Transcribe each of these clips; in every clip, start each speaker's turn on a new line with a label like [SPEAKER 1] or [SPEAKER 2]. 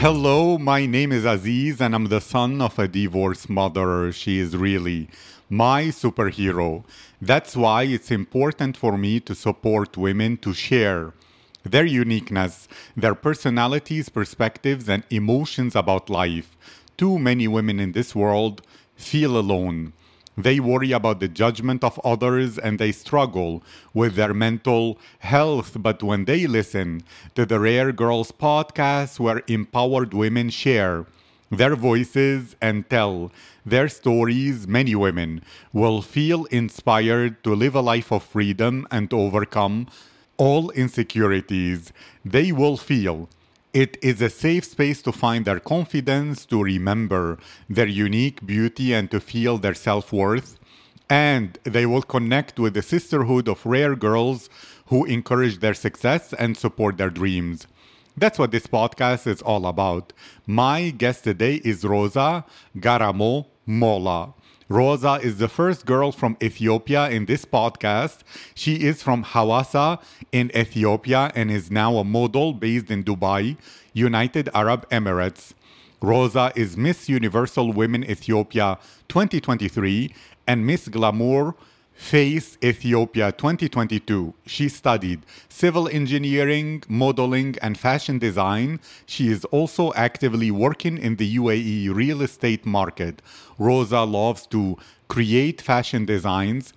[SPEAKER 1] Hello, my name is Aziz, and I'm the son of a divorced mother. She is really my superhero. That's why it's important for me to support women to share their uniqueness, their personalities, perspectives, and emotions about life. Too many women in this world feel alone. They worry about the judgment of others and they struggle with their mental health. But when they listen to the Rare Girls podcast, where empowered women share their voices and tell their stories, many women will feel inspired to live a life of freedom and overcome all insecurities. They will feel it is a safe space to find their confidence, to remember their unique beauty, and to feel their self worth. And they will connect with the sisterhood of rare girls who encourage their success and support their dreams. That's what this podcast is all about. My guest today is Roza Geremew Mola. Roza is the first girl from Ethiopia in this podcast. She is from Hawassa in Ethiopia and is now a model based in Dubai, United Arab Emirates. Roza is Miss Universal Women Ethiopia 2023 and Miss Glamour Face Ethiopia 2022. She studied civil engineering, modeling, and fashion design. She is also actively working in the UAE real estate market. Roza loves to create fashion designs,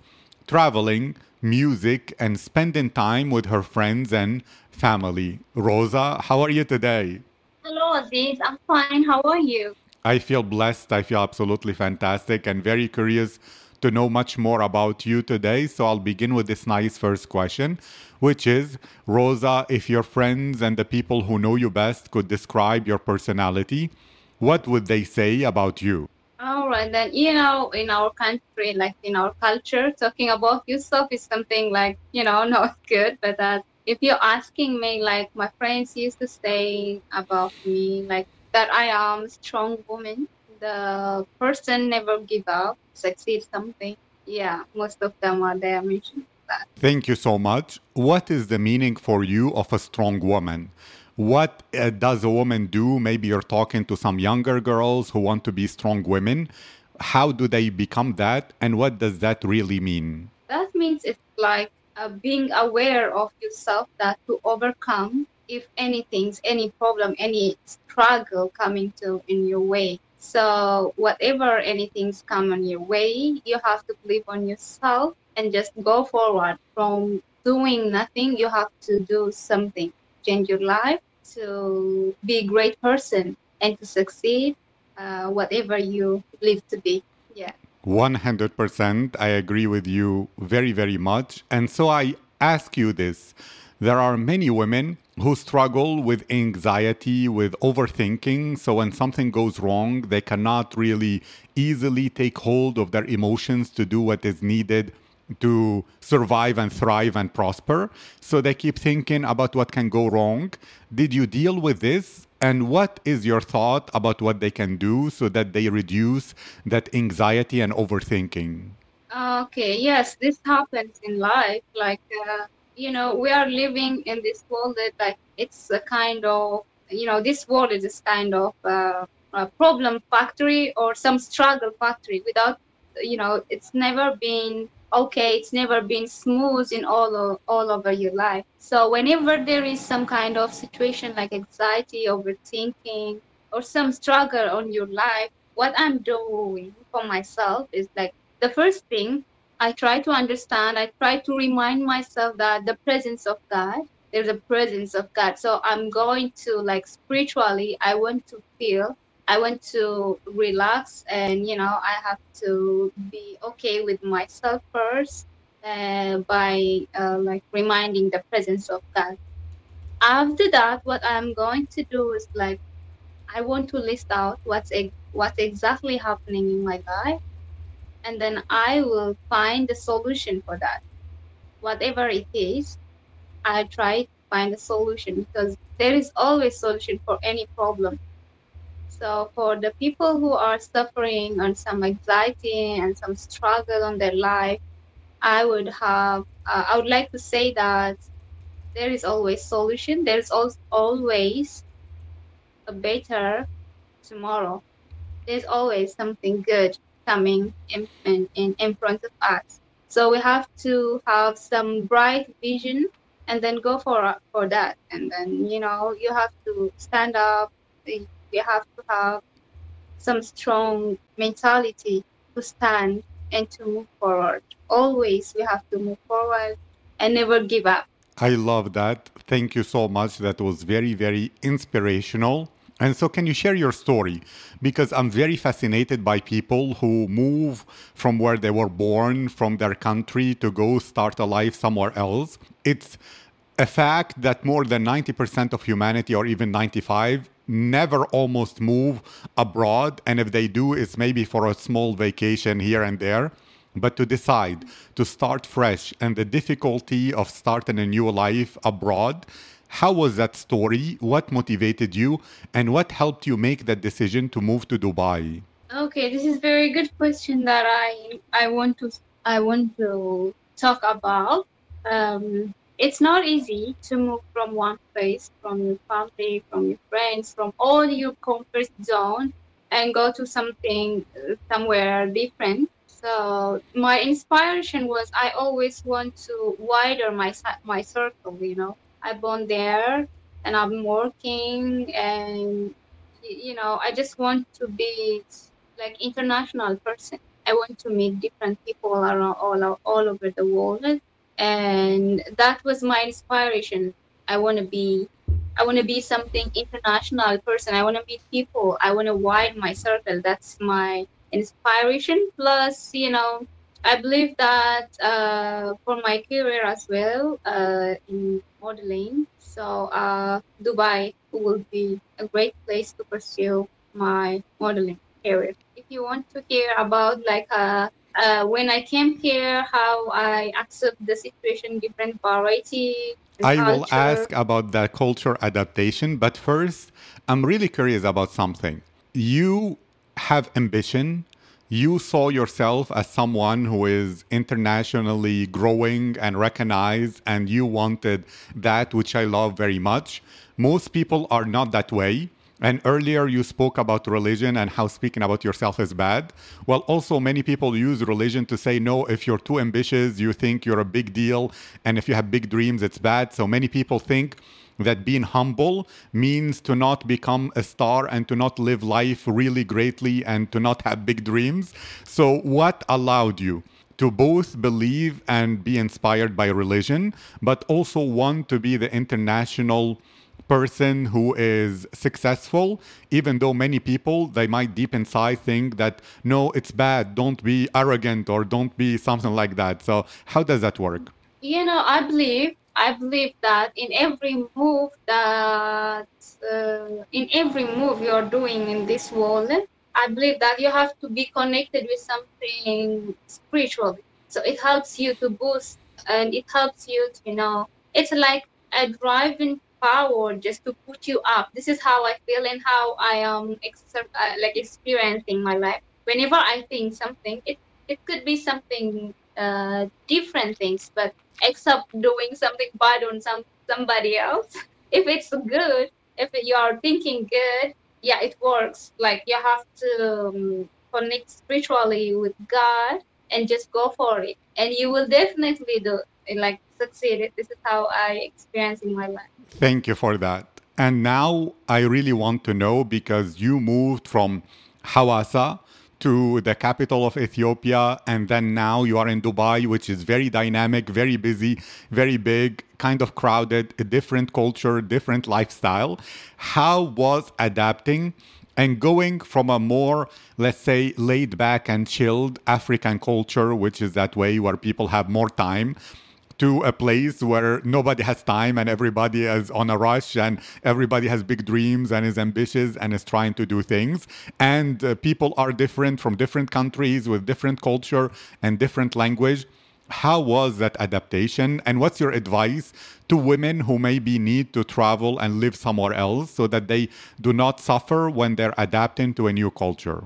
[SPEAKER 1] traveling, music, and spending time with her friends and family. Roza, how are you today?
[SPEAKER 2] Hello, Aziz. I'm fine. How are you?
[SPEAKER 1] I feel blessed. I feel absolutely fantastic and very curious to know much more about you today. So I'll begin with this nice first question, which is Roza, if your friends and the people who know you best could describe your personality, what would they say about you?
[SPEAKER 2] All right, then, you know, in our country, like in our culture, talking about yourself is something like, you know, not good. But uh, if you're asking me, like my friends used to say about me, like that I am a strong woman, the person never give up, succeed something. Yeah, most of them are there mentioned that.
[SPEAKER 1] Thank you so much. What is the meaning for you of a strong woman? What uh, does a woman do? Maybe you're talking to some younger girls who want to be strong women. How do they become that? And what does that really mean?
[SPEAKER 2] That means it's like uh, being aware of yourself that to overcome if anything's any problem any struggle coming to in your way so whatever anything's come on your way, you have to believe on yourself and just go forward. From doing nothing, you have to do something. Change your life to be a great person and to succeed, uh, whatever you live to be. Yeah.
[SPEAKER 1] 100%. I agree with you very, very much. And so I ask you this there are many women who struggle with anxiety, with overthinking. So when something goes wrong, they cannot really easily take hold of their emotions to do what is needed to survive and thrive and prosper. So they keep thinking about what can go wrong. Did you deal with this? And what is your thought about what they can do so that they reduce that anxiety and overthinking?
[SPEAKER 2] Okay, yes, this happens in life. Like, uh, you know we are living in this world that like it's a kind of you know this world is this kind of uh, a problem factory or some struggle factory without you know it's never been okay it's never been smooth in all of, all over your life. So whenever there is some kind of situation like anxiety overthinking or some struggle on your life what i'm doing for myself is like the first thing I try to understand, I try to remind myself that the presence of God, there's a presence of God. So I'm going to like spiritually, I want to feel, I want to relax and you know, I have to be okay with myself first uh, by uh, like reminding the presence of God. After that, what I'm going to do is like I want to list out what's what's exactly happening in my life and then I will find the solution for that. Whatever it is, I try to find a solution because there is always solution for any problem. So for the people who are suffering on some anxiety and some struggle on their life, I would have uh, I would like to say that there is always solution. There is always a better tomorrow. There's always something good coming in, in, in front of us. So we have to have some bright vision and then go for for that. And then you know you have to stand up. You have to have some strong mentality to stand and to move forward. Always we have to move forward and never give up.
[SPEAKER 1] I love that. Thank you so much. That was very, very inspirational. And so, can you share your story? Because I'm very fascinated by people who move from where they were born, from their country, to go start a life somewhere else. It's a fact that more than 90% of humanity, or even 95, never almost move abroad. And if they do, it's maybe for a small vacation here and there. But to decide to start fresh and the difficulty of starting a new life abroad how was that story? What motivated you? And what helped you make that decision to move to Dubai?
[SPEAKER 2] Okay, this is very good question that I I want to I want to talk about. Um, it's not easy to move from one place, from your family, from your friends, from all your comfort zone, and go to something somewhere different. So my inspiration was I always want to widen my my circle, you know. I born there and I'm working and you know I just want to be like international person. I want to meet different people around all all over the world, and that was my inspiration. I want to be, I want to be something international person. I want to meet people. I want to widen my circle. That's my inspiration. Plus, you know, I believe that uh, for my career as well uh, in modeling, so uh, Dubai will be a great place to pursue my modeling career. If you want to hear about like uh, uh, when I came here, how I accept the situation, different variety.
[SPEAKER 1] I culture. will ask about the culture adaptation, but first, I'm really curious about something. You have ambition you saw yourself as someone who is internationally growing and recognized, and you wanted that, which I love very much. Most people are not that way. And earlier you spoke about religion and how speaking about yourself is bad. Well, also many people use religion to say, no, if you're too ambitious, you think you're a big deal. And if you have big dreams, it's bad. So many people think that being humble means to not become a star and to not live life really greatly and to not have big dreams. So, what allowed you? to both believe and be inspired by religion, but also want to be the international person who is successful, even though many people they might deep inside think that no, it's bad, don't be arrogant or don't be something like that. So how does that work?
[SPEAKER 2] You know, I believe I believe that in every move that uh, in every move you're doing in this world, I believe that you have to be connected with something spiritual. So it helps you to boost and it helps you to, you know, it's like a driving power just to put you up. This is how I feel and how I am ex- uh, like experiencing my life. Whenever I think something, it, it could be something uh, different things, but except doing something bad on some somebody else. If it's good, if you are thinking good, yeah, it works. Like you have to um, connect spiritually with God and just go for it, and you will definitely do it, like succeed. This is how I experience in my life.
[SPEAKER 1] Thank you for that. And now I really want to know because you moved from Hawassa to the capital of Ethiopia, and then now you are in Dubai, which is very dynamic, very busy, very big, kind of crowded, a different culture, different lifestyle. How was adapting? and going from a more, let's say, laid back and chilled African culture, which is that way where people have more time, to a place where nobody has time and everybody is on a rush and everybody has big dreams and is ambitious and is trying to do things. And uh, people are different from different countries with different culture and different language. How was that adaptation? And what's your advice to women who maybe need to travel and live somewhere else so that they do not suffer when they're adapting to a new culture?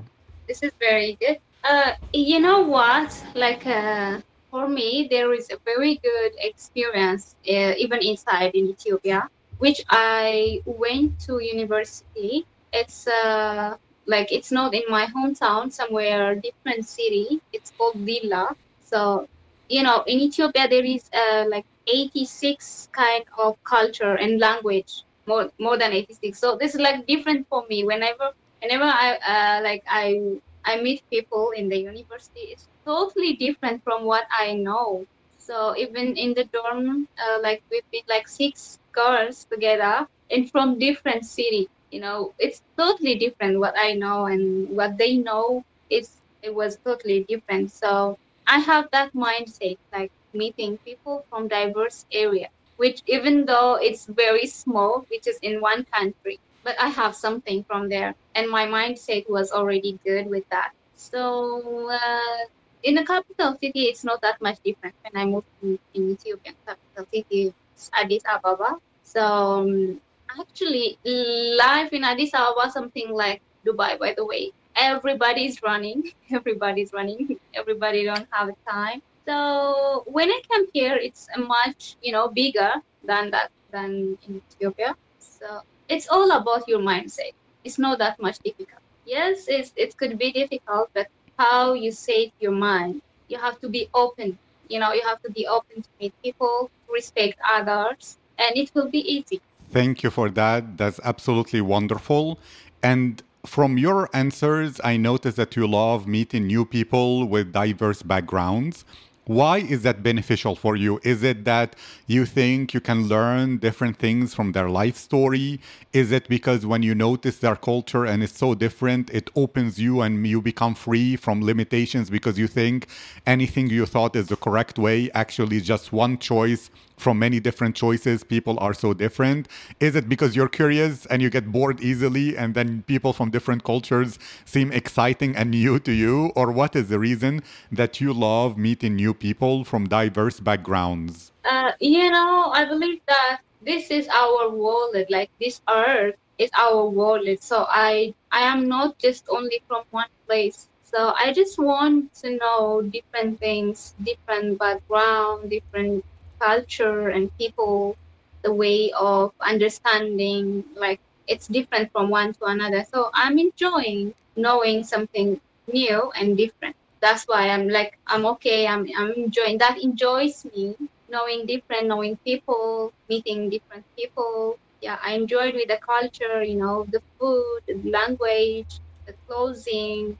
[SPEAKER 2] This is very good. Uh, you know what? Like, uh, for me, there is a very good experience, uh, even inside in Ethiopia. which I went to university. It's uh, like it's not in my hometown, somewhere different city. It's called Dilla. So, you know, in Ethiopia there is uh, like 86 kind of culture and language, more more than 86. So this is like different for me. Whenever whenever I uh, like I I meet people in the university, it's totally different from what I know. So even in the dorm, uh, like we've been like six girls together and from different city. You know, it's totally different what I know and what they know. It's it was totally different. So I have that mindset, like meeting people from diverse area, which even though it's very small, which is in one country, but I have something from there, and my mindset was already good with that. So uh, in the capital city, it's not that much different. When I moved to in Ethiopian capital city, Addis Ababa. So um, actually, life in Addis Ababa something like Dubai. By the way, everybody's running. Everybody's running. Everybody don't have time. So when I come here, it's much you know bigger than that than in Ethiopia. So it's all about your mindset. It's not that much difficult. Yes, it's, it could be difficult, but how you say your mind. You have to be open. You know, you have to be open to meet people, respect others, and it will be easy.
[SPEAKER 1] Thank you for that. That's absolutely wonderful. And from your answers, I noticed that you love meeting new people with diverse backgrounds. Why is that beneficial for you? Is it that you think you can learn different things from their life story? Is it because when you notice their culture and it's so different, it opens you and you become free from limitations because you think anything you thought is the correct way actually just one choice from many different choices. People are so different. Is it because you're curious and you get bored easily and then people from different cultures seem exciting and new to you? Or what is the reason that you love meeting new people from diverse backgrounds?
[SPEAKER 2] Uh, you know, I believe that this is our world, like this earth is our world. So I I am not just only from one place. So I just want to know different things, different background, different culture and people, the way of understanding, like it's different from one to another. So I'm enjoying knowing something new and different. That's why I'm like I'm okay. I'm I'm enjoying that. Enjoys me knowing different, knowing people, meeting different people. Yeah, I enjoyed with the culture. You know, the food, the language, the clothing.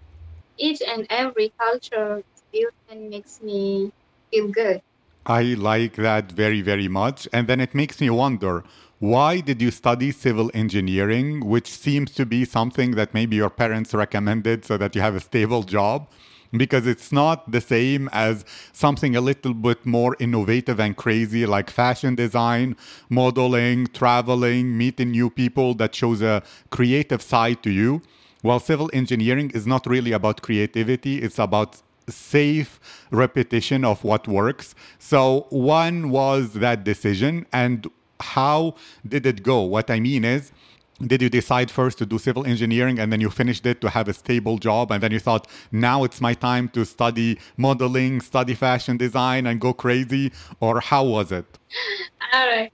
[SPEAKER 2] Each and every culture still makes me feel good.
[SPEAKER 1] I like that very, very much. And then it makes me wonder why did you study civil engineering, which seems to be something that maybe your parents recommended so that you have a stable job? Because it's not the same as something a little bit more innovative and crazy like fashion design, modeling, traveling, meeting new people that shows a creative side to you. While civil engineering is not really about creativity, it's about safe repetition of what works. So one was that decision and how did it go? What I mean is, did you decide first to do civil engineering and then you finished it to have a stable job and then you thought now it's my time to study modeling study fashion design and go crazy or how was it
[SPEAKER 2] all right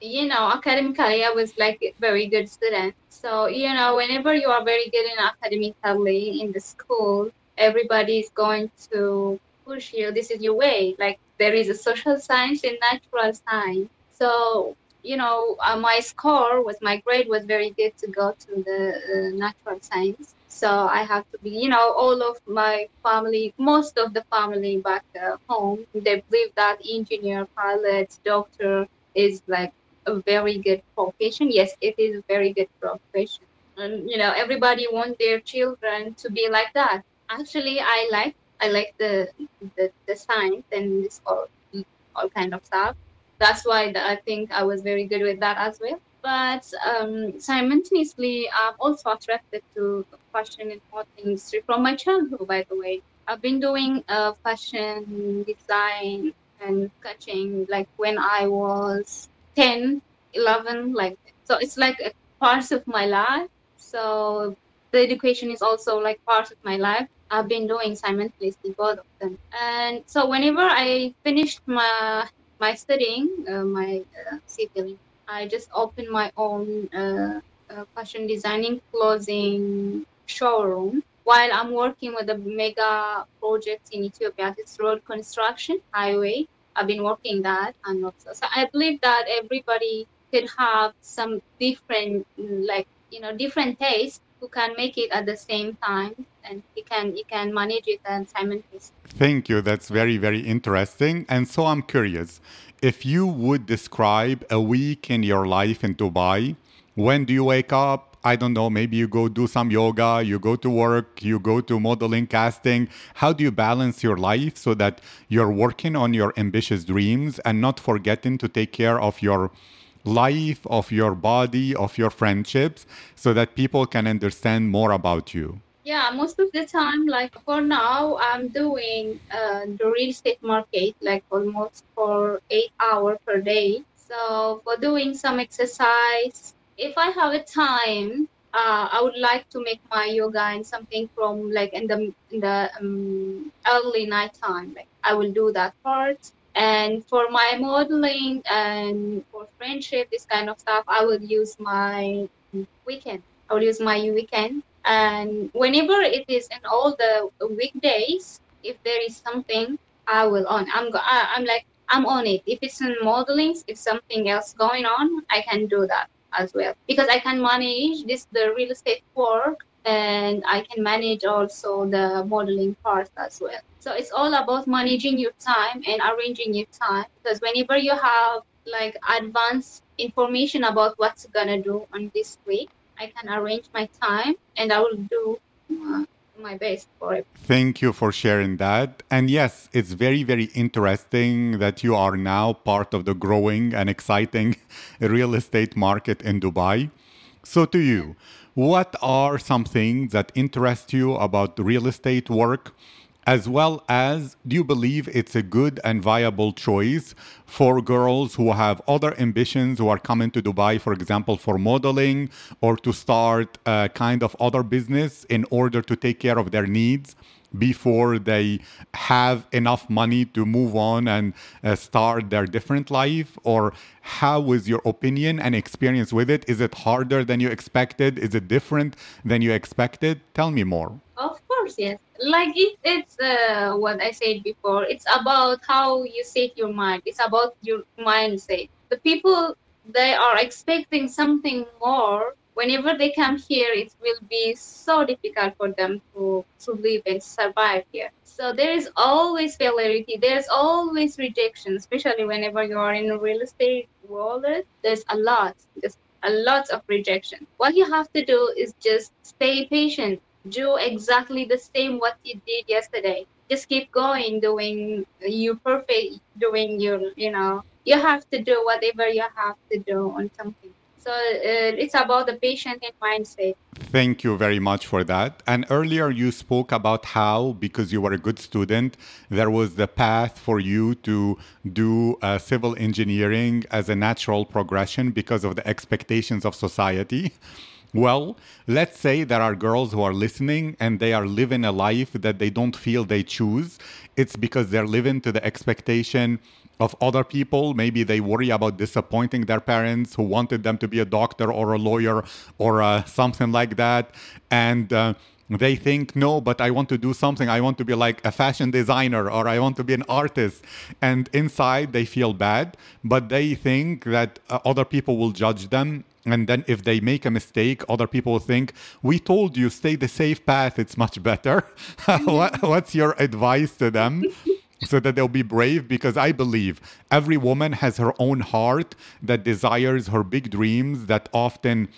[SPEAKER 2] you know academically i was like a very good student so you know whenever you are very good in academically in the school everybody is going to push you. This is your way. Like there is a social science and natural science. So you know, uh, my score was my grade was very good to go to the uh, natural science. So I have to be, you know, all of my family, most of the family back uh, home, they believe that engineer, pilot, doctor is like a very good profession. Yes, it is a very good profession. And, you know, everybody want their children to be like that actually I like I like the the, the science and this all all kind of stuff. That's why I think I was very good with that as well. But um, simultaneously, I'm also attracted to fashion and modeling industry from my childhood. By the way, I've been doing uh, fashion design and sketching like when I was 10, 11, like so. It's like a part of my life. So the education is also like part of my life I've been doing simultaneously both of them. And so whenever I finished my my studying, uh, my uh, civil I just opened my own uh, uh, fashion designing clothing showroom while I'm working with a mega project in Ethiopia. It's road construction highway. I've been working that and also so I believe that everybody could have some different like you know different tastes who can make it at the same time and you can you can manage it and simultaneously.
[SPEAKER 1] Thank you. That's very, very interesting. And so I'm curious if you would describe a week in your life in Dubai, when do you wake up? I don't know, maybe you go do some yoga, you go to work, you go to modeling, casting. How do you balance your life so that you're working on your ambitious dreams and not forgetting to take care of your life, of your body, of your friendships, so that people can understand more about you?
[SPEAKER 2] Yeah, most of the time, like for now, I'm doing uh, the real estate market like almost for eight hours per day. So for doing some exercise, if I have a time, uh, I would like to make my yoga and something from like in the in the um, early night time. Like I will do that part. And for my modeling and for friendship, this kind of stuff, I will use my weekend. I will use my weekend. And whenever it is in all the weekdays, if there is something, I will on. I'm go- I, I'm like I'm on it. If it's in modeling, if something else going on, I can do that as well because I can manage this the real estate work and I can manage also the modeling part as well. So it's all about managing your time and arranging your time because whenever you have like advanced information about what's gonna do on this week, I can arrange my time and I will do uh, my best for it.
[SPEAKER 1] Thank you for sharing that. And yes, it's very, very interesting that you are now part of the growing and exciting real estate market in Dubai. So, to you, what are some things that interest you about real estate work? As well as, do you believe it's a good and viable choice for girls who have other ambitions who are coming to Dubai, for example, for modeling or to start a kind of other business in order to take care of their needs? Before they have enough money to move on and uh, start their different life? Or how is your opinion and experience with it? Is it harder than you expected? Is it different than you expected? Tell me more.
[SPEAKER 2] Of course yes. Like it, it's uh, what i said before. It's about how you set your mind. It's about your mindset. The people they are expecting something more whenever they come here, it will be so difficult for them to, to live and survive here. So there is always failure. There's always rejection, especially whenever you are in a real estate world. There's a lot, just a lot of rejection. What you have to do is just stay patient. Do exactly the same what you did yesterday. Just keep going, doing you perfect, doing your, you know, you have to do whatever you have to do on something. So uh, it's about the patient and mindset.
[SPEAKER 1] Thank you very much for that. And earlier you spoke about how, because you were a good student, there was the path for you to do uh, civil engineering as a natural progression because of the expectations of society. Well, let's say there are girls who are listening and they are living a life that they don't feel they choose. It's because they're living to the expectation of other people. Maybe they worry about disappointing their parents who wanted them to be a doctor or a lawyer or uh, something like that. And uh, they think, no, but I want to do something. I want to be like a fashion designer or I want to be an artist. And inside they feel bad, but they think that uh, other people will judge them. And then if they make a mistake other people will think we told you stay the safe path. It's much better. What, what's your advice to them? So that they'll be brave because i believe every woman has her own heart that desires her big dreams that often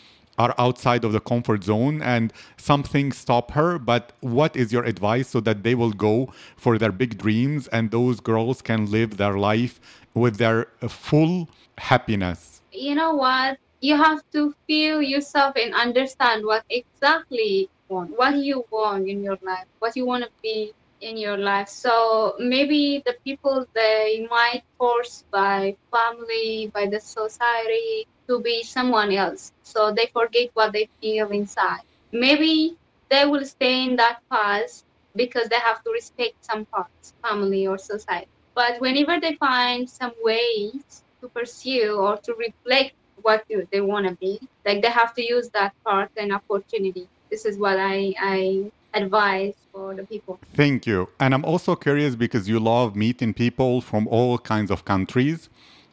[SPEAKER 1] are outside of the comfort zone and some things stop her but what is your advice so that they will go for their big dreams and those girls can live their life with their full happiness
[SPEAKER 2] you know what you have to feel yourself and understand what exactly you want, what you want in your life, what you want to be in your life. So maybe the people they might force by family, by the society to be someone else. So they forget what they feel inside. Maybe they will stay in that path because they have to respect some parts, family or society. But whenever they find some ways to pursue or to reflect what they want to be. Like they have to use that part and opportunity. This is what I, I advise for the people.
[SPEAKER 1] Thank you. And I'm also curious because you love meeting people from all kinds of countries.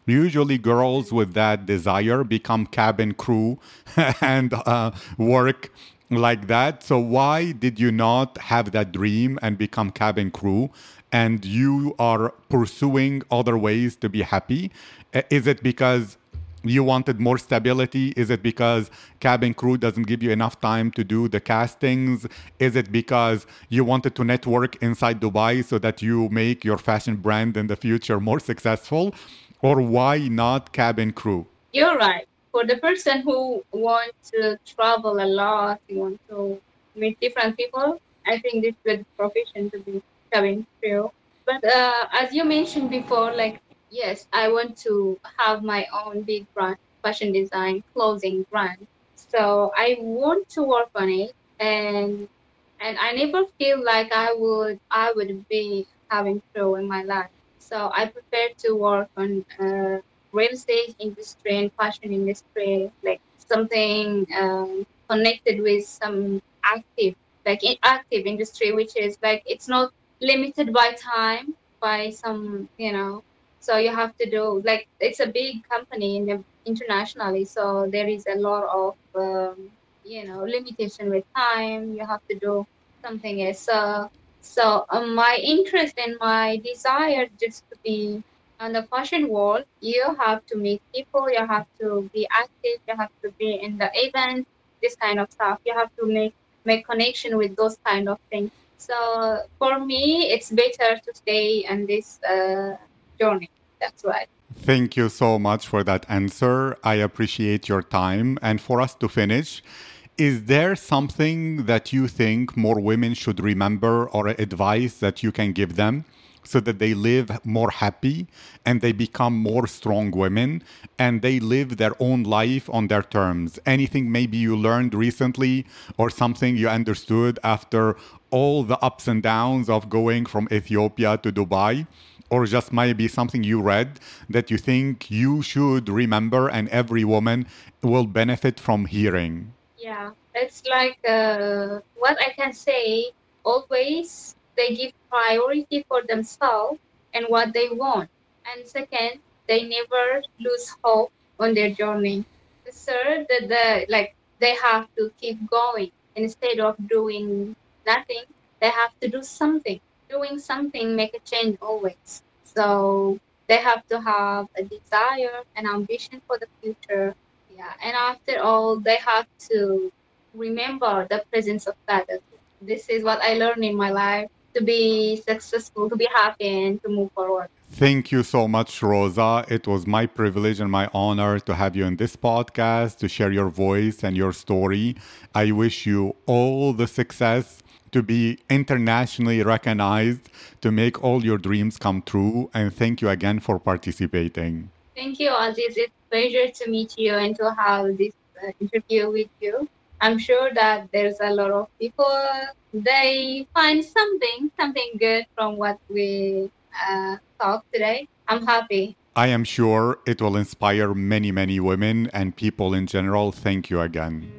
[SPEAKER 1] Usually, girls with that desire become cabin crew and uh, work like that. So, why did you not have that dream and become cabin crew? And you are pursuing other ways to be happy? Is it because you wanted more stability? Is it because cabin crew doesn't give you enough time to do the castings? Is it because you wanted to network inside Dubai so that you make your fashion brand in the future more successful? Or why not cabin crew?
[SPEAKER 2] You're right. For the person who wants to travel a lot, you want to meet different people, I think this is good profession to be cabin crew. But uh, as you mentioned before, like yes, I want to have my own big brand, fashion design, clothing brand. So I want to work on it, and and I never feel like I would I would be having pro in my life. So I prefer to work on uh, real estate industry and fashion industry, like something um, connected with some active, like active industry, which is like it's not limited by time by some you know so you have to do like it's a big company in the, internationally, so there is a lot of um, you know limitation with time. You have to do something else. So so um, my interest and my desire just to be on the fashion world, you have to meet people, you have to be active, you have to be in the events, this kind of stuff. You have to make make connection with those kind of things. So for me, it's better to stay in this uh, journey. That's why.
[SPEAKER 1] Thank you so much for that answer. I appreciate your time. And for us to finish, is there something that you think more women should remember or advice that you can give them so that they live more happy and they become more strong women and they live their own life on their terms? Anything maybe you learned recently or something you understood after all the ups and downs of going from Ethiopia to Dubai? or just maybe something you read that you think you should remember and every woman will benefit from hearing?
[SPEAKER 2] Yeah, it's like uh, what I can say always they give priority for themselves and what they want. And second, they never lose hope on their journey. The third, that the, like they have to keep going instead of doing nothing. They have to do something doing something make a change always. So they have to have a desire and ambition for the future. Yeah, and after all, they have to remember the presence of God. This is what I learned in my life to be successful, to be happy, and to move forward.
[SPEAKER 1] Thank you so much, Roza. It was my privilege and my honor to have you in this podcast to share your voice and your story. I wish you all the success to be internationally recognized, to make all your dreams come true. And thank you again for participating.
[SPEAKER 2] Thank you, Aziz. It's a pleasure to meet you and to have this uh, interview with you. I'm sure that there's a lot of people, they find something, something good from what we uh, talked today. I'm happy.
[SPEAKER 1] I am sure it will inspire many, many women and people in general. Thank you again.